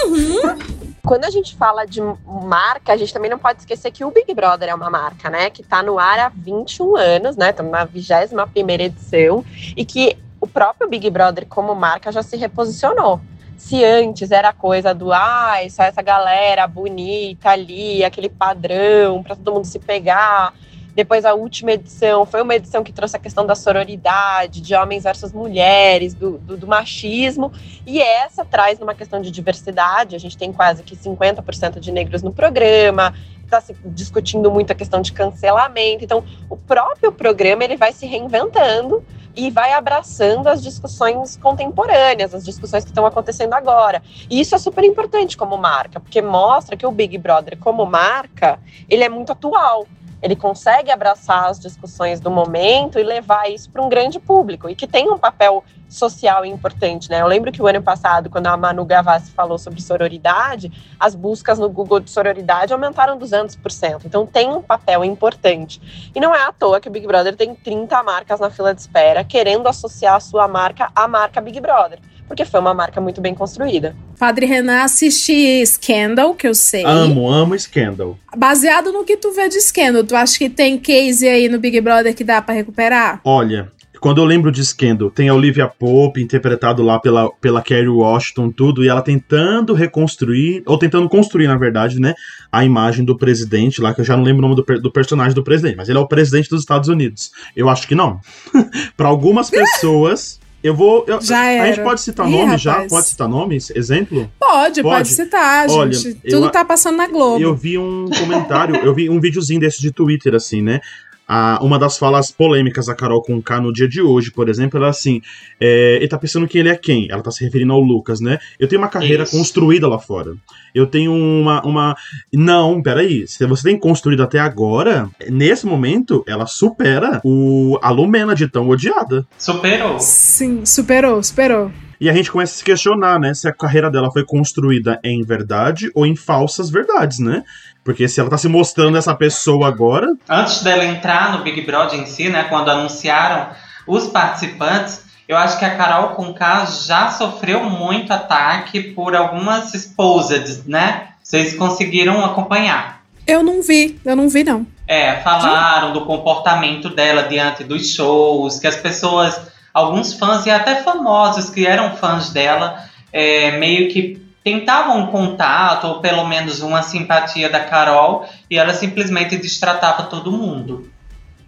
S5: Uhum. Quando a gente fala de marca, a gente também não pode esquecer que o Big Brother é uma marca, né? Que está no ar há 21 anos, né? Estamos na 21 edição, e que o próprio Big Brother, como marca, já se reposicionou. Se antes era coisa do, ai, ah, só essa galera bonita ali, aquele padrão para todo mundo se pegar, depois a última edição foi uma edição que trouxe a questão da sororidade, de homens versus mulheres, do, do, do machismo. E essa traz uma questão de diversidade. A gente tem quase que 50% de negros no programa. Está se discutindo muito a questão de cancelamento. Então, o próprio programa ele vai se reinventando e vai abraçando as discussões contemporâneas, as discussões que estão acontecendo agora. E isso é super importante como marca, porque mostra que o Big Brother como marca, ele é muito atual ele consegue abraçar as discussões do momento e levar isso para um grande público e que tem um papel social importante, né? Eu lembro que o ano passado, quando a Manu Gavassi falou sobre sororidade, as buscas no Google de sororidade aumentaram 200%. Então tem um papel importante. E não é à toa que o Big Brother tem 30 marcas na fila de espera querendo associar a sua marca à marca Big Brother porque foi uma marca muito bem construída.
S3: Padre Renan assiste Scandal, que eu sei.
S4: Amo, amo Scandal.
S3: Baseado no que tu vê de Scandal, tu acha que tem case aí no Big Brother que dá para recuperar?
S4: Olha, quando eu lembro de Scandal, tem a Olivia Pope interpretado lá pela, pela Kerry Washington, tudo, e ela tentando reconstruir, ou tentando construir, na verdade, né, a imagem do presidente lá, que eu já não lembro o nome do, do personagem do presidente, mas ele é o presidente dos Estados Unidos. Eu acho que não. para algumas pessoas, eu vou. Eu,
S3: já era.
S4: A gente pode citar Ih, nomes já? Pode citar nomes? Exemplo?
S3: Pode, pode, pode citar, Olha, gente. Tudo eu, tá passando na Globo.
S4: Eu vi um comentário, eu vi um videozinho desse de Twitter, assim, né? A, uma das falas polêmicas da Carol com K no dia de hoje, por exemplo, ela assim, é, ele tá pensando que ele é quem? Ela tá se referindo ao Lucas, né? Eu tenho uma carreira Isso. construída lá fora. Eu tenho uma, uma. Não, peraí. Se você tem construído até agora, nesse momento, ela supera o a Lumena de tão odiada.
S6: Superou.
S3: Sim, superou, superou.
S4: E a gente começa a se questionar, né? Se a carreira dela foi construída em verdade ou em falsas verdades, né? Porque se ela tá se mostrando essa pessoa agora.
S6: Antes dela entrar no Big Brother em si, né? Quando anunciaram os participantes, eu acho que a Carol Conká já sofreu muito ataque por algumas esposas, né? Vocês conseguiram acompanhar.
S3: Eu não vi, eu não vi, não.
S6: É, falaram do comportamento dela diante dos shows, que as pessoas, alguns fãs e até famosos que eram fãs dela, é, meio que tentavam um contato ou pelo menos uma simpatia da Carol e ela simplesmente destratava todo mundo.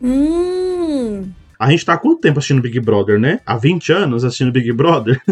S3: Hum.
S4: A gente tá há quanto tempo assistindo Big Brother, né? Há 20 anos assistindo Big Brother?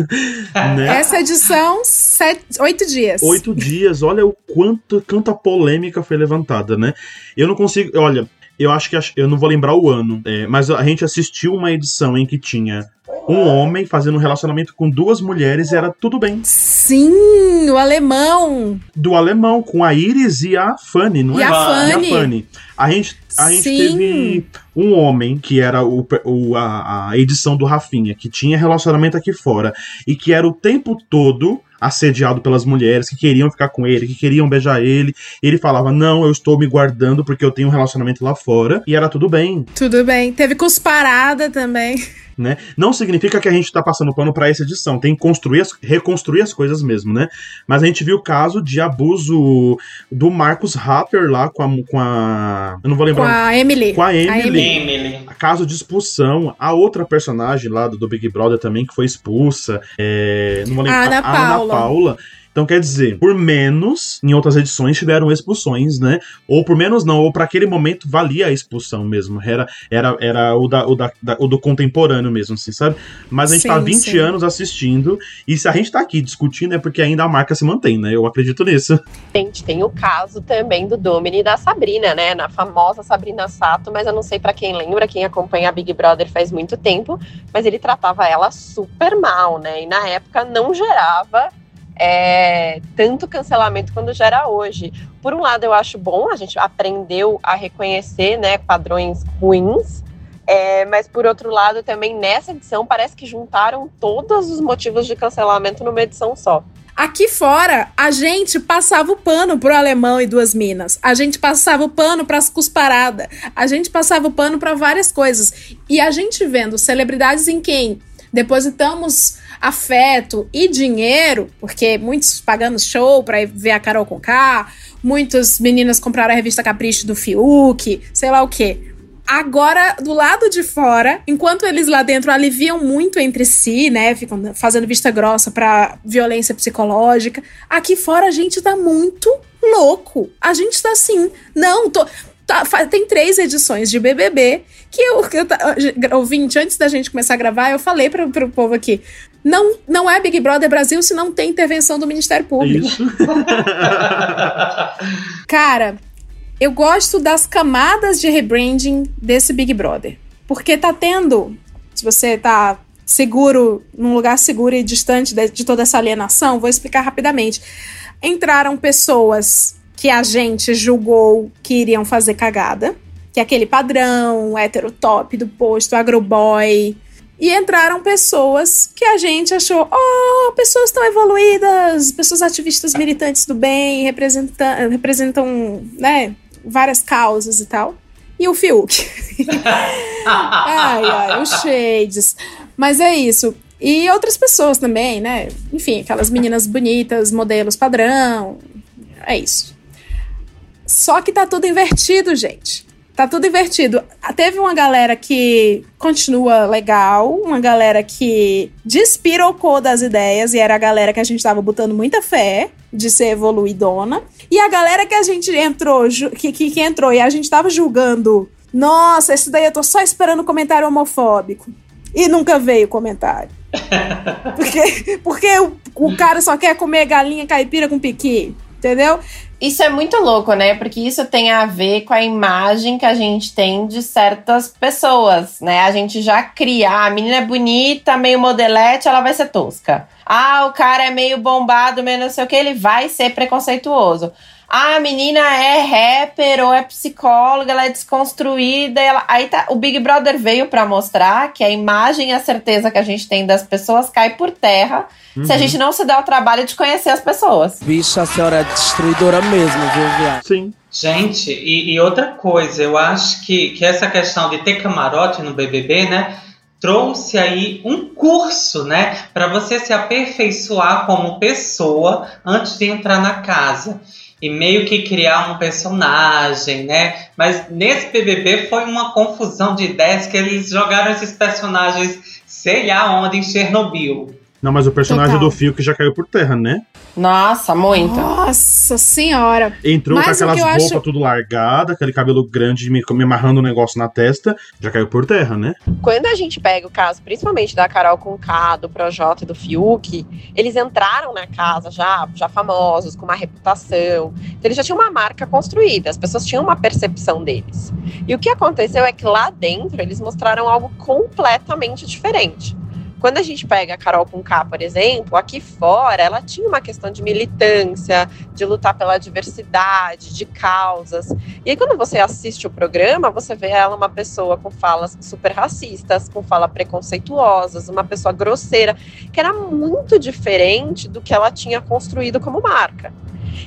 S4: né?
S3: Essa edição, sete, oito dias.
S4: Oito dias, olha o quanto, quanta polêmica foi levantada, né? Eu não consigo. Olha, eu acho que eu não vou lembrar o ano, é, mas a gente assistiu uma edição em que tinha um homem fazendo um relacionamento com duas mulheres e era tudo bem.
S3: Sim, o alemão.
S4: Do alemão, com a Iris e a Fanny, não
S3: e
S4: é?
S3: A Fanny.
S4: E a Fanny. A gente, a gente teve um homem que era o, o a, a edição do Rafinha, que tinha relacionamento aqui fora e que era o tempo todo assediado pelas mulheres que queriam ficar com ele, que queriam beijar ele. Ele falava: Não, eu estou me guardando porque eu tenho um relacionamento lá fora. E era tudo bem.
S3: Tudo bem. Teve cusparada também.
S4: Né? Não significa que a gente está passando pano para essa edição, tem que construir as, reconstruir as coisas mesmo, né? Mas a gente viu o caso de abuso do Marcos Rapper lá com a, com a eu não vou lembrar.
S3: Com a Emily.
S4: Com a Emily.
S6: A Emily.
S4: Caso de expulsão, a outra personagem lá do, do Big Brother também que foi expulsa, é, não vou lembrar.
S3: Ana
S4: a,
S3: Paula.
S4: Ana Paula. Então, quer dizer, por menos, em outras edições tiveram expulsões, né? Ou por menos não, ou para aquele momento valia a expulsão mesmo. Era, era, era o, da, o, da, da, o do contemporâneo mesmo, assim, sabe? Mas a gente sim, tá 20 sim. anos assistindo, e se a gente tá aqui discutindo é porque ainda a marca se mantém, né? Eu acredito nisso.
S5: Gente, tem o caso também do Domini e da Sabrina, né? Na famosa Sabrina Sato, mas eu não sei para quem lembra, quem acompanha a Big Brother faz muito tempo, mas ele tratava ela super mal, né? E na época não gerava é, tanto cancelamento quanto gera hoje. Por um lado, eu acho bom, a gente aprendeu a reconhecer né, padrões ruins, é, mas por outro lado, também nessa edição parece que juntaram todos os motivos de cancelamento numa edição só.
S3: Aqui fora, a gente passava o pano pro alemão e duas minas. A gente passava o pano pras cusparadas. A gente passava o pano para várias coisas. E a gente vendo celebridades em quem depositamos afeto e dinheiro, porque muitos pagamos show para ver a Carol com K, muitas meninas compraram a revista Capricho do Fiuk, sei lá o quê. Agora, do lado de fora, enquanto eles lá dentro aliviam muito entre si, né? Ficam fazendo vista grossa pra violência psicológica. Aqui fora a gente tá muito louco. A gente tá assim. Não, tô. Tá, tem três edições de BBB que eu, eu ouvinte, antes da gente começar a gravar, eu falei para o povo aqui: não, não é Big Brother Brasil se não tem intervenção do Ministério Público.
S4: Isso.
S3: Cara, eu gosto das camadas de rebranding desse Big Brother. Porque tá tendo, se você tá seguro, num lugar seguro e distante de, de toda essa alienação, vou explicar rapidamente. Entraram pessoas que a gente julgou que iriam fazer cagada, que é aquele padrão hétero top do posto, agroboy. E entraram pessoas que a gente achou, oh, pessoas tão evoluídas, pessoas ativistas militantes do bem, representam, representam, né, várias causas e tal. E o Fiuk. ai, ai, os shades. Mas é isso. E outras pessoas também, né? Enfim, aquelas meninas bonitas, modelos padrão. É isso. Só que tá tudo invertido, gente. Tá tudo invertido. Teve uma galera que continua legal, uma galera que despirocou das ideias, e era a galera que a gente tava botando muita fé de ser evoluidona. E a galera que a gente entrou, que, que, que entrou e a gente tava julgando, nossa, esse daí eu tô só esperando comentário homofóbico. E nunca veio comentário. porque porque o, o cara só quer comer galinha caipira com piqui, entendeu?
S5: Isso é muito louco, né? Porque isso tem a ver com a imagem que a gente tem de certas pessoas, né? A gente já cria, ah, a menina é bonita, meio modelete, ela vai ser tosca. Ah, o cara é meio bombado, meio não sei o que, ele vai ser preconceituoso. Ah, a menina é rapper ou é psicóloga, ela é desconstruída. Ela... Aí tá, o Big Brother veio para mostrar que a imagem e a certeza que a gente tem das pessoas cai por terra uhum. se a gente não se der o trabalho de conhecer as pessoas.
S13: Bicho, a senhora é destruidora mesmo, viu, viado?
S4: Sim.
S6: Gente, e, e, outra coisa, eu acho que, que essa questão de ter camarote no BBB, né, trouxe aí um curso, né, para você se aperfeiçoar como pessoa antes de entrar na casa e meio que criar um personagem, né? Mas nesse BBB foi uma confusão de ideias que eles jogaram esses personagens, sei lá onde, em Chernobyl.
S4: Não, mas o personagem Total. do Fio que já caiu por terra, né?
S5: Nossa, muito.
S3: Nossa senhora.
S4: Entrou mas com aquelas roupas acho... tudo largada, aquele cabelo grande me, me amarrando um negócio na testa, já caiu por terra, né?
S5: Quando a gente pega o caso, principalmente da Carol Conká, do Projota e do Fiuk, eles entraram na casa já, já famosos, com uma reputação. Então eles já tinham uma marca construída, as pessoas tinham uma percepção deles. E o que aconteceu é que lá dentro eles mostraram algo completamente diferente. Quando a gente pega a Carol com K, por exemplo, aqui fora, ela tinha uma questão de militância, de lutar pela diversidade, de causas. E aí, quando você assiste o programa, você vê ela uma pessoa com falas super racistas, com falas preconceituosas, uma pessoa grosseira, que era muito diferente do que ela tinha construído como marca.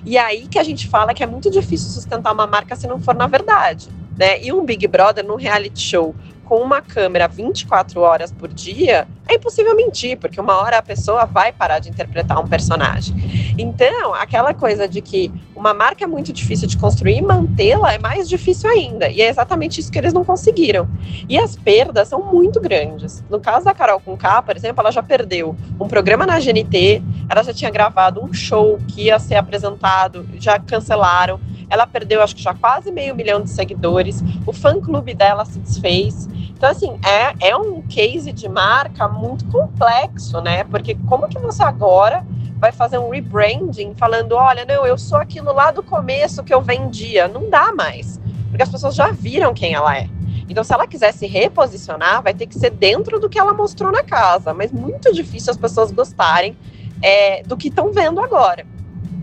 S5: E aí que a gente fala que é muito difícil sustentar uma marca se não for na verdade. Né? E um Big Brother num reality show com uma câmera 24 horas por dia, é impossível mentir, porque uma hora a pessoa vai parar de interpretar um personagem. Então, aquela coisa de que uma marca é muito difícil de construir e mantê-la é mais difícil ainda. E é exatamente isso que eles não conseguiram. E as perdas são muito grandes. No caso da Carol com K, por exemplo, ela já perdeu um programa na GNT, ela já tinha gravado um show que ia ser apresentado, já cancelaram. Ela perdeu, acho que já quase meio milhão de seguidores. O fã-clube dela se desfez. Então, assim, é, é um case de marca muito complexo, né? Porque como que você agora vai fazer um rebranding falando, olha, não, eu sou aquilo lá do começo que eu vendia. Não dá mais. Porque as pessoas já viram quem ela é. Então, se ela quiser se reposicionar, vai ter que ser dentro do que ela mostrou na casa. Mas muito difícil as pessoas gostarem é, do que estão vendo agora.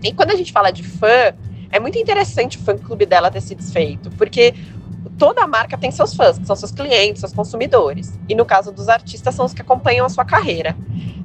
S5: E quando a gente fala de fã, é muito interessante o fã-clube dela ter se desfeito, porque toda marca tem seus fãs, que são seus clientes, seus consumidores. E no caso dos artistas, são os que acompanham a sua carreira.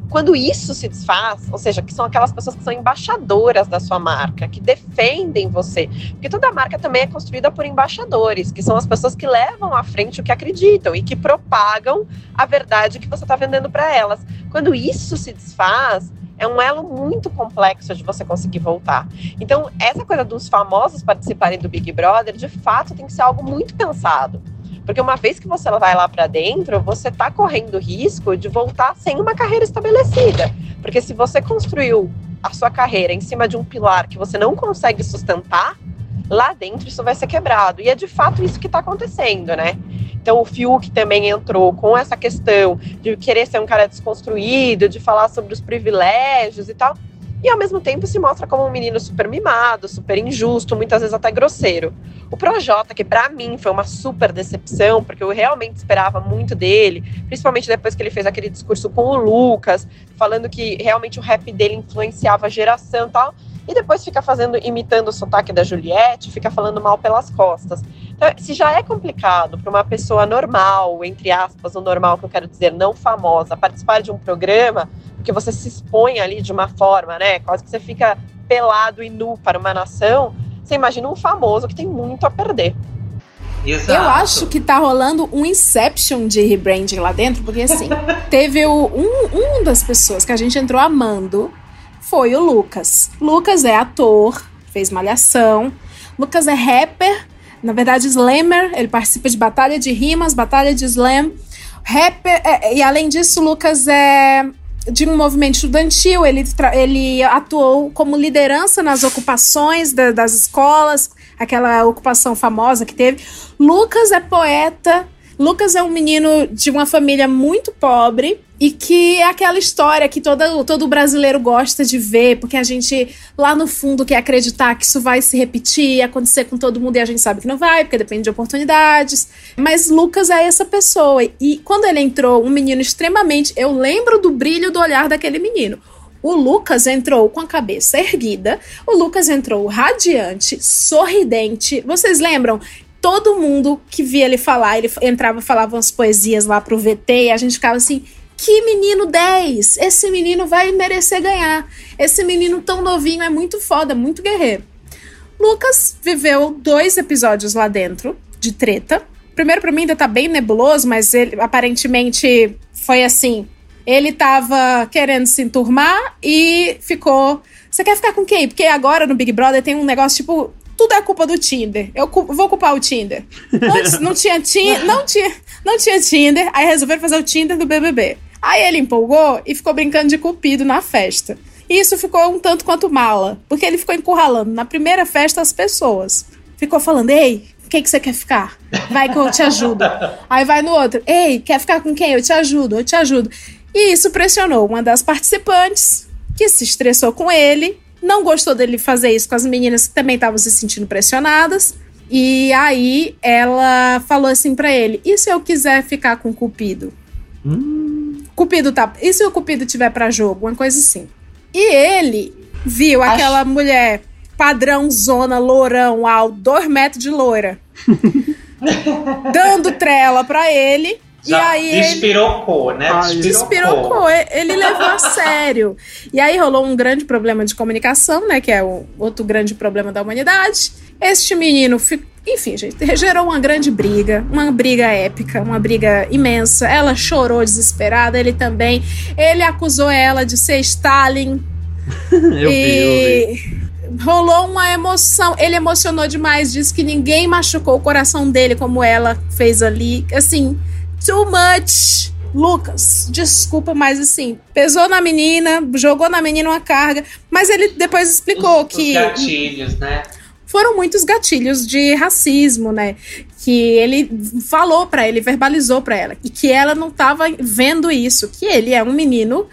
S5: Quando isso se desfaz, ou seja, que são aquelas pessoas que são embaixadoras da sua marca, que defendem você, porque toda marca também é construída por embaixadores, que são as pessoas que levam à frente o que acreditam e que propagam a verdade que você está vendendo para elas. Quando isso se desfaz, é um elo muito complexo de você conseguir voltar. Então, essa coisa dos famosos participarem do Big Brother, de fato, tem que ser algo muito pensado. Porque uma vez que você vai lá para dentro, você está correndo risco de voltar sem uma carreira estabelecida. Porque se você construiu a sua carreira em cima de um pilar que você não consegue sustentar, lá dentro isso vai ser quebrado. E é de fato isso que está acontecendo, né? Então o Fiuk também entrou com essa questão de querer ser um cara desconstruído, de falar sobre os privilégios e tal. E ao mesmo tempo se mostra como um menino super mimado, super injusto, muitas vezes até grosseiro. O Projota, que para mim foi uma super decepção, porque eu realmente esperava muito dele, principalmente depois que ele fez aquele discurso com o Lucas, falando que realmente o rap dele influenciava a geração e tal e depois fica fazendo, imitando o sotaque da Juliette, fica falando mal pelas costas. Então, se já é complicado para uma pessoa normal, entre aspas, o normal que eu quero dizer, não famosa, participar de um programa, porque você se expõe ali de uma forma, né? Quase que você fica pelado e nu para uma nação. Você imagina um famoso que tem muito a perder.
S3: Exato. Eu acho que tá rolando um Inception de rebranding lá dentro, porque assim, teve o, um, um das pessoas que a gente entrou amando, foi o Lucas. Lucas é ator, fez malhação. Lucas é rapper, na verdade, slammer. Ele participa de batalha de rimas, batalha de slam. Rapper, é, e além disso, Lucas é de um movimento estudantil, ele, ele atuou como liderança nas ocupações da, das escolas, aquela ocupação famosa que teve. Lucas é poeta, Lucas é um menino de uma família muito pobre e que é aquela história que todo, todo brasileiro gosta de ver, porque a gente lá no fundo quer acreditar que isso vai se repetir, acontecer com todo mundo e a gente sabe que não vai, porque depende de oportunidades. Mas Lucas é essa pessoa e quando ele entrou, um menino extremamente, eu lembro do brilho do olhar daquele menino. O Lucas entrou com a cabeça erguida, o Lucas entrou radiante, sorridente. Vocês lembram todo mundo que via ele falar, ele entrava, falava umas poesias lá pro VT e a gente ficava assim. Que menino 10! Esse menino vai merecer ganhar. Esse menino tão novinho é muito foda, muito guerreiro. Lucas viveu dois episódios lá dentro de treta. Primeiro, pra mim, ainda tá bem nebuloso, mas ele aparentemente foi assim. Ele tava querendo se enturmar e ficou. Você quer ficar com quem? Porque agora no Big Brother tem um negócio tipo. Tudo é culpa do Tinder. Eu cu- vou culpar o Tinder. Antes não tinha, ti não tinha, não tinha Tinder, aí resolveram fazer o Tinder do BBB. Aí ele empolgou e ficou brincando de cupido na festa. E isso ficou um tanto quanto mala, porque ele ficou encurralando na primeira festa as pessoas. Ficou falando: "Ei, quem que você quer ficar? Vai que eu te ajudo". Aí vai no outro: "Ei, quer ficar com quem? Eu te ajudo, eu te ajudo". E isso pressionou uma das participantes, que se estressou com ele, não gostou dele fazer isso com as meninas que também estavam se sentindo pressionadas. E aí ela falou assim pra ele: "E se eu quiser ficar com o Cupido?" Cupido tá. E se o Cupido tiver pra jogo? Uma coisa assim. E ele viu aquela mulher padrão, zona, lourão, alto, dois metros de loira, dando trela pra ele. E
S6: Já
S3: aí ele
S6: despirocou, né?
S3: despirocou. e- Ele levou a sério. E aí rolou um grande problema de comunicação, né? Que é o outro grande problema da humanidade. Este menino, fi- enfim, gente, gerou uma grande briga, uma briga épica, uma briga imensa. Ela chorou desesperada, ele também. Ele acusou ela de ser Stalin.
S4: Eu vi, eu vi.
S3: e rolou uma emoção. Ele emocionou demais, disse que ninguém machucou o coração dele como ela fez ali. Assim, too much. Lucas, desculpa, mas assim, pesou na menina, jogou na menina uma carga, mas ele depois explicou
S6: Os
S3: que
S6: gatilhos, né?
S3: foram muitos gatilhos de racismo, né? Que ele falou pra ele, verbalizou pra ela, e que ela não tava vendo isso, que ele é um menino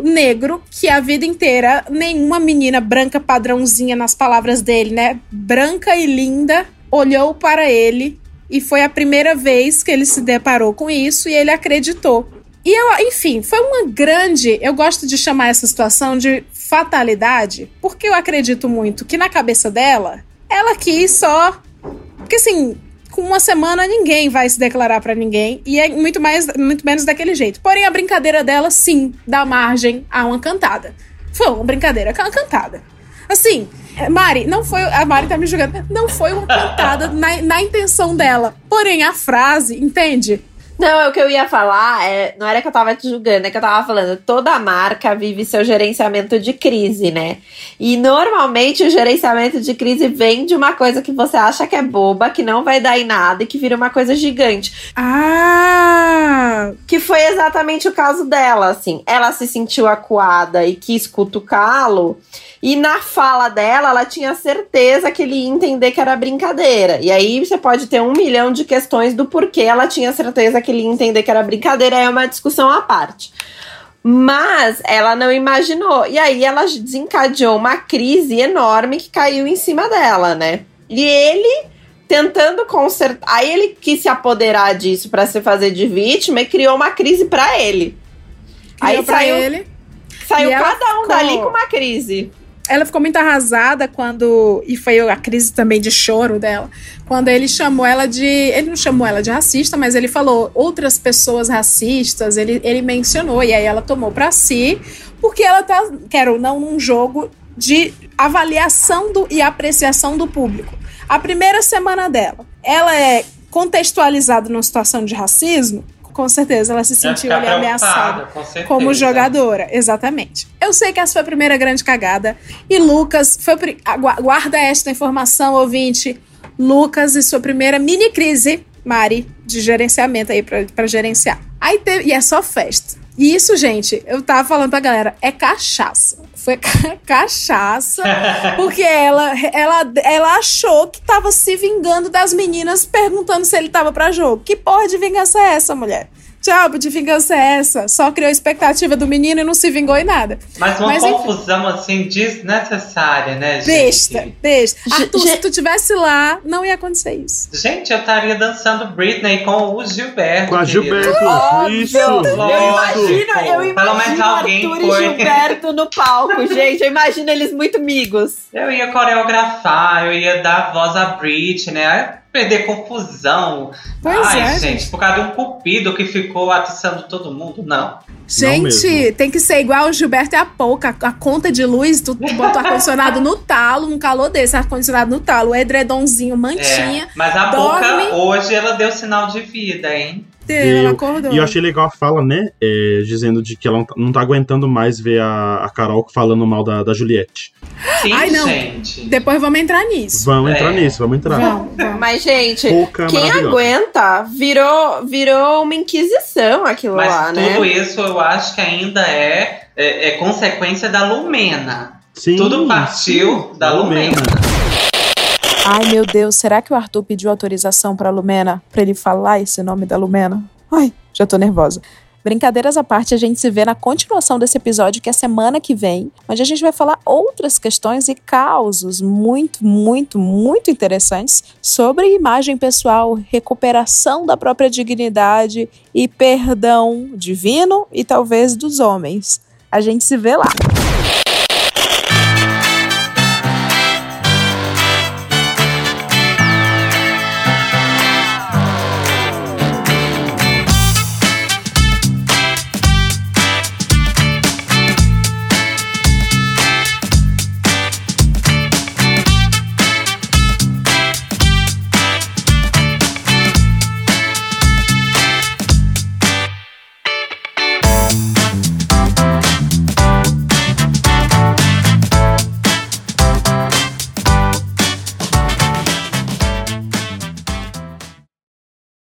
S3: negro que a vida inteira nenhuma menina branca padrãozinha nas palavras dele, né? Branca e linda olhou para ele e foi a primeira vez que ele se deparou com isso e ele acreditou. E eu, enfim, foi uma grande. Eu gosto de chamar essa situação de fatalidade, porque eu acredito muito que na cabeça dela, ela quis só. Porque assim, com uma semana ninguém vai se declarar pra ninguém e é muito mais muito menos daquele jeito. Porém a brincadeira dela sim dá margem a uma cantada. Foi uma brincadeira ca- cantada. Assim, Mari, não foi. A Mari tá me julgando. Não foi uma cantada na, na intenção dela. Porém, a frase, entende?
S5: Não, é o que eu ia falar, é, não era que eu tava te julgando, é que eu tava falando, toda marca vive seu gerenciamento de crise, né? E normalmente o gerenciamento de crise vem de uma coisa que você acha que é boba, que não vai dar em nada e que vira uma coisa gigante.
S3: Ah!
S5: Que foi exatamente o caso dela, assim. Ela se sentiu acuada e quis cutucá-lo. E na fala dela, ela tinha certeza que ele ia entender que era brincadeira. E aí você pode ter um milhão de questões do porquê ela tinha certeza que ele ia entender que era brincadeira. É uma discussão à parte. Mas ela não imaginou. E aí ela desencadeou uma crise enorme que caiu em cima dela, né? E ele tentando consertar. Aí ele quis se apoderar disso pra se fazer de vítima e criou uma crise pra ele.
S3: Criou
S5: aí saiu,
S3: ele.
S5: saiu
S3: E
S5: cada um
S3: ficou-
S5: dali com uma crise.
S3: Ela ficou muito arrasada quando. E foi a crise também de choro dela. Quando ele chamou ela de. Ele não chamou ela de racista, mas ele falou outras pessoas racistas. Ele, ele mencionou. E aí ela tomou pra si. Porque ela tá, quer ou não, num jogo de avaliação do, e apreciação do público. A primeira semana dela, ela é contextualizada numa situação de racismo. Com certeza, ela se sentiu ali ameaçada como jogadora, exatamente. Eu sei que essa foi a primeira grande cagada. E Lucas, foi guarda esta informação, ouvinte. Lucas e sua primeira mini crise, Mari, de gerenciamento aí pra gerenciar. Aí teve, e é só festa. E isso, gente, eu tava falando pra galera, é cachaça. Foi ca- cachaça, porque ela, ela, ela achou que tava se vingando das meninas perguntando se ele tava pra jogo. Que porra de vingança é essa, mulher? Diabo de vingança é essa? Só criou expectativa do menino e não se vingou em nada.
S6: Mas uma
S3: enfim.
S6: confusão assim desnecessária, né, gente?
S3: Besta, besta. Arthur, se tu tivesse lá, não ia acontecer isso.
S6: Gente, eu estaria dançando Britney com o Gilberto.
S4: Com a. Gilberto. Isso,
S5: Eu
S4: isso.
S5: imagino, eu
S6: Pelo menos
S5: imagino
S6: alguém
S5: Arthur
S6: foi.
S5: e Gilberto no palco, gente. Eu imagino eles muito amigos.
S6: Eu ia coreografar, eu ia dar voz a Britney, né? Perder confusão.
S3: Pois
S6: Ai,
S3: é,
S6: gente, por causa de um cupido que ficou atiçando todo mundo, não.
S3: Gente, tem que ser igual o Gilberto e a Pouca. A conta de luz, tu, tu bota o ar-condicionado no talo, num calor desse, ar-condicionado no talo, o edredomzinho, mantinha.
S6: É, mas a
S3: dorme.
S6: boca hoje ela deu sinal de vida, hein?
S3: Deu, ela
S4: Eu-
S3: acordou.
S4: E eu achei legal a fala, né? é, dizendo de que ela não tá, não tá aguentando mais ver a, a Carol falando mal da, da Juliette.
S6: Sim,
S3: Ai, não.
S6: gente.
S3: Depois vamos entrar nisso.
S4: Vamos entrar
S6: É.
S4: nisso, vamos entrar.
S3: Vamos, vamos.
S5: Mas, gente,
S4: Pouca
S5: quem aguenta virou, virou uma inquisição aquilo
S6: Mas
S5: lá, né?
S6: tudo isso eu acho que ainda é, é, é consequência da Lumena.
S4: Sim,
S6: Tudo partiu
S4: sim,
S6: da Lumena.
S3: Ai, meu Deus, será que o Arthur pediu autorização pra Lumena pra ele falar esse nome da Lumena? Ai, já tô nervosa. Brincadeiras à parte, a gente se vê na continuação desse episódio, que é semana que vem, onde a gente vai falar outras questões e causos muito, muito, muito interessantes sobre imagem pessoal, recuperação da própria dignidade e perdão divino e talvez dos homens. A gente se vê lá.